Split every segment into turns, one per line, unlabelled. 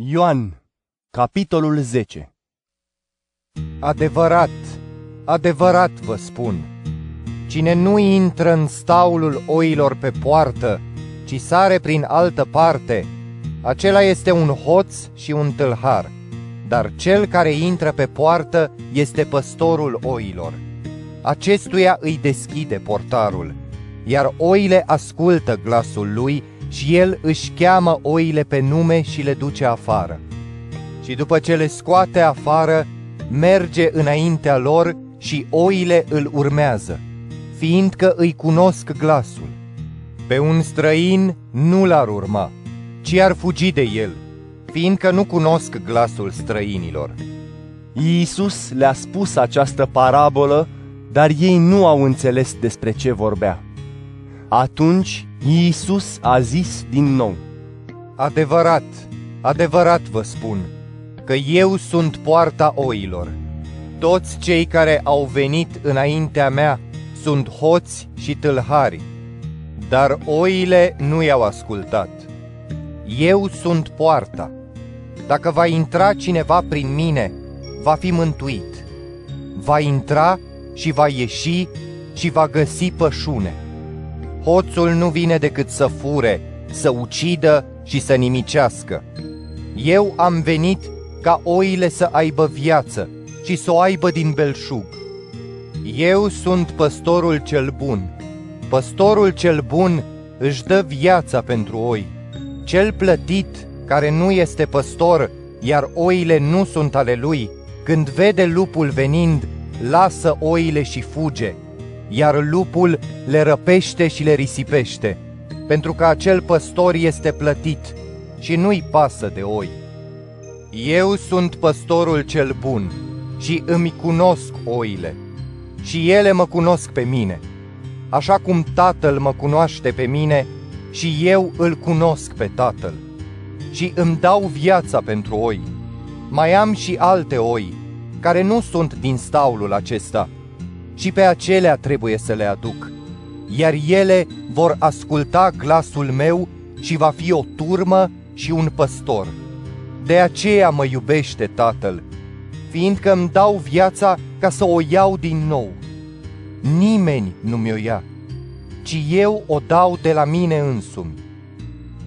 Ioan, capitolul 10
Adevărat, adevărat vă spun, cine nu intră în staulul oilor pe poartă, ci sare prin altă parte, acela este un hoț și un tâlhar, dar cel care intră pe poartă este păstorul oilor. Acestuia îi deschide portarul, iar oile ascultă glasul lui și el își cheamă oile pe nume și le duce afară. Și după ce le scoate afară, merge înaintea lor și oile îl urmează, fiindcă îi cunosc glasul. Pe un străin nu l-ar urma, ci ar fugi de el, fiindcă nu cunosc glasul străinilor.
Iisus le-a spus această parabolă, dar ei nu au înțeles despre ce vorbea. Atunci Iisus a zis din nou,
Adevărat, adevărat vă spun, că eu sunt poarta oilor. Toți cei care au venit înaintea mea sunt hoți și tâlhari, dar oile nu i-au ascultat. Eu sunt poarta. Dacă va intra cineva prin mine, va fi mântuit. Va intra și va ieși și va găsi pășune. Hoțul nu vine decât să fure, să ucidă și să nimicească. Eu am venit ca oile să aibă viață și să o aibă din belșug. Eu sunt păstorul cel bun. Păstorul cel bun își dă viața pentru oi. Cel plătit, care nu este păstor, iar oile nu sunt ale lui, când vede lupul venind, lasă oile și fuge – iar lupul le răpește și le risipește, pentru că acel păstor este plătit și nu-i pasă de oi. Eu sunt păstorul cel bun și îmi cunosc oile și ele mă cunosc pe mine, așa cum tatăl mă cunoaște pe mine și eu îl cunosc pe tatăl și îmi dau viața pentru oi. Mai am și alte oi, care nu sunt din staulul acesta, și pe acelea trebuie să le aduc, iar ele vor asculta glasul meu și va fi o turmă și un păstor. De aceea mă iubește Tatăl, fiindcă îmi dau viața ca să o iau din nou. Nimeni nu mi-o ia, ci eu o dau de la mine însumi.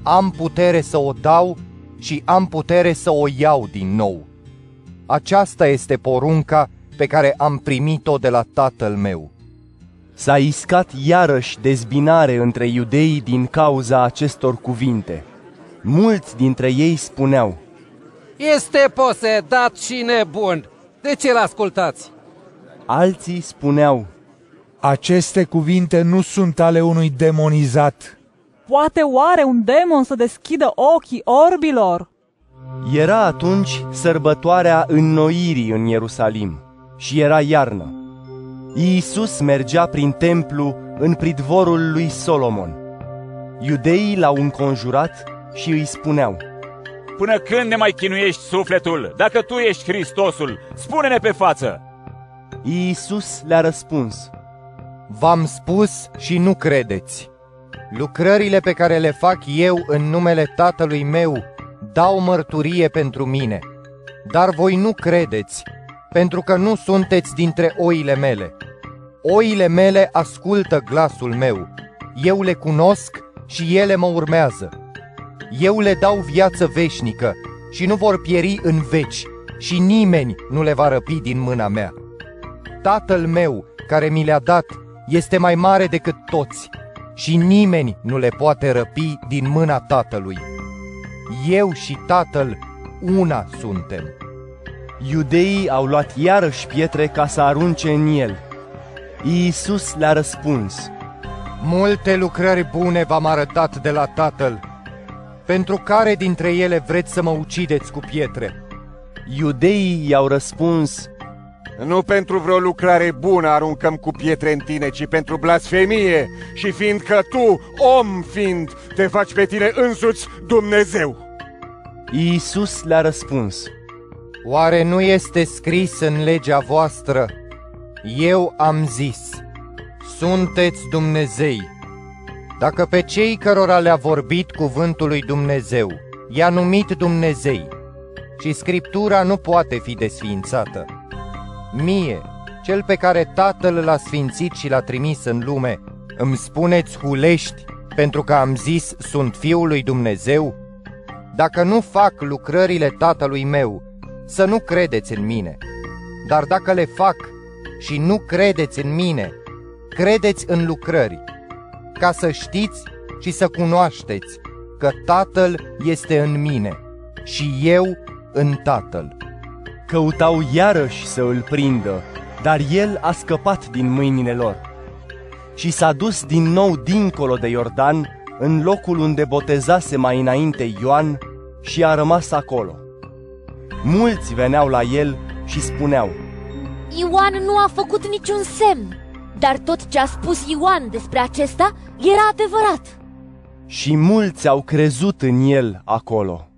Am putere să o dau și am putere să o iau din nou. Aceasta este porunca pe care am primit-o de la tatăl meu.
S-a iscat iarăși dezbinare între iudeii din cauza acestor cuvinte. Mulți dintre ei spuneau,
Este posedat și nebun, de ce l-ascultați?
Alții spuneau,
Aceste cuvinte nu sunt ale unui demonizat.
Poate oare un demon să deschidă ochii orbilor?
Era atunci sărbătoarea înnoirii în Ierusalim și era iarnă. Iisus mergea prin templu în pridvorul lui Solomon. Iudeii l-au înconjurat și îi spuneau,
Până când ne mai chinuiești sufletul? Dacă tu ești Hristosul, spune-ne pe față!
Iisus le-a răspuns,
V-am spus și nu credeți. Lucrările pe care le fac eu în numele Tatălui meu dau mărturie pentru mine, dar voi nu credeți, pentru că nu sunteți dintre oile mele. Oile mele ascultă glasul meu, eu le cunosc și ele mă urmează. Eu le dau viață veșnică și nu vor pieri în veci și nimeni nu le va răpi din mâna mea. Tatăl meu, care mi le-a dat, este mai mare decât toți și nimeni nu le poate răpi din mâna Tatălui. Eu și Tatăl una suntem.
Iudeii au luat iarăși pietre ca să arunce în el. Iisus le-a răspuns,
Multe lucrări bune v-am arătat de la Tatăl. Pentru care dintre ele vreți să mă ucideți cu pietre?
Iudeii i-au răspuns,
Nu pentru vreo lucrare bună aruncăm cu pietre în tine, ci pentru blasfemie și fiindcă tu, om fiind, te faci pe tine însuți Dumnezeu.
Iisus le-a răspuns,
Oare nu este scris în legea voastră? Eu am zis, sunteți Dumnezei. Dacă pe cei cărora le-a vorbit cuvântul lui Dumnezeu, i-a numit Dumnezei, și Scriptura nu poate fi desființată. Mie, cel pe care Tatăl l-a sfințit și l-a trimis în lume, îmi spuneți hulești pentru că am zis sunt Fiul lui Dumnezeu? Dacă nu fac lucrările Tatălui meu, să nu credeți în mine. Dar dacă le fac și nu credeți în mine, credeți în lucrări, ca să știți și să cunoașteți că Tatăl este în mine și eu în Tatăl.
Căutau iarăși să îl prindă, dar el a scăpat din mâinile lor. Și s-a dus din nou dincolo de Iordan, în locul unde botezase mai înainte Ioan și a rămas acolo. Mulți veneau la el și spuneau,
Ioan nu a făcut niciun semn, dar tot ce a spus Ioan despre acesta era adevărat.
și mulți au crezut în el acolo.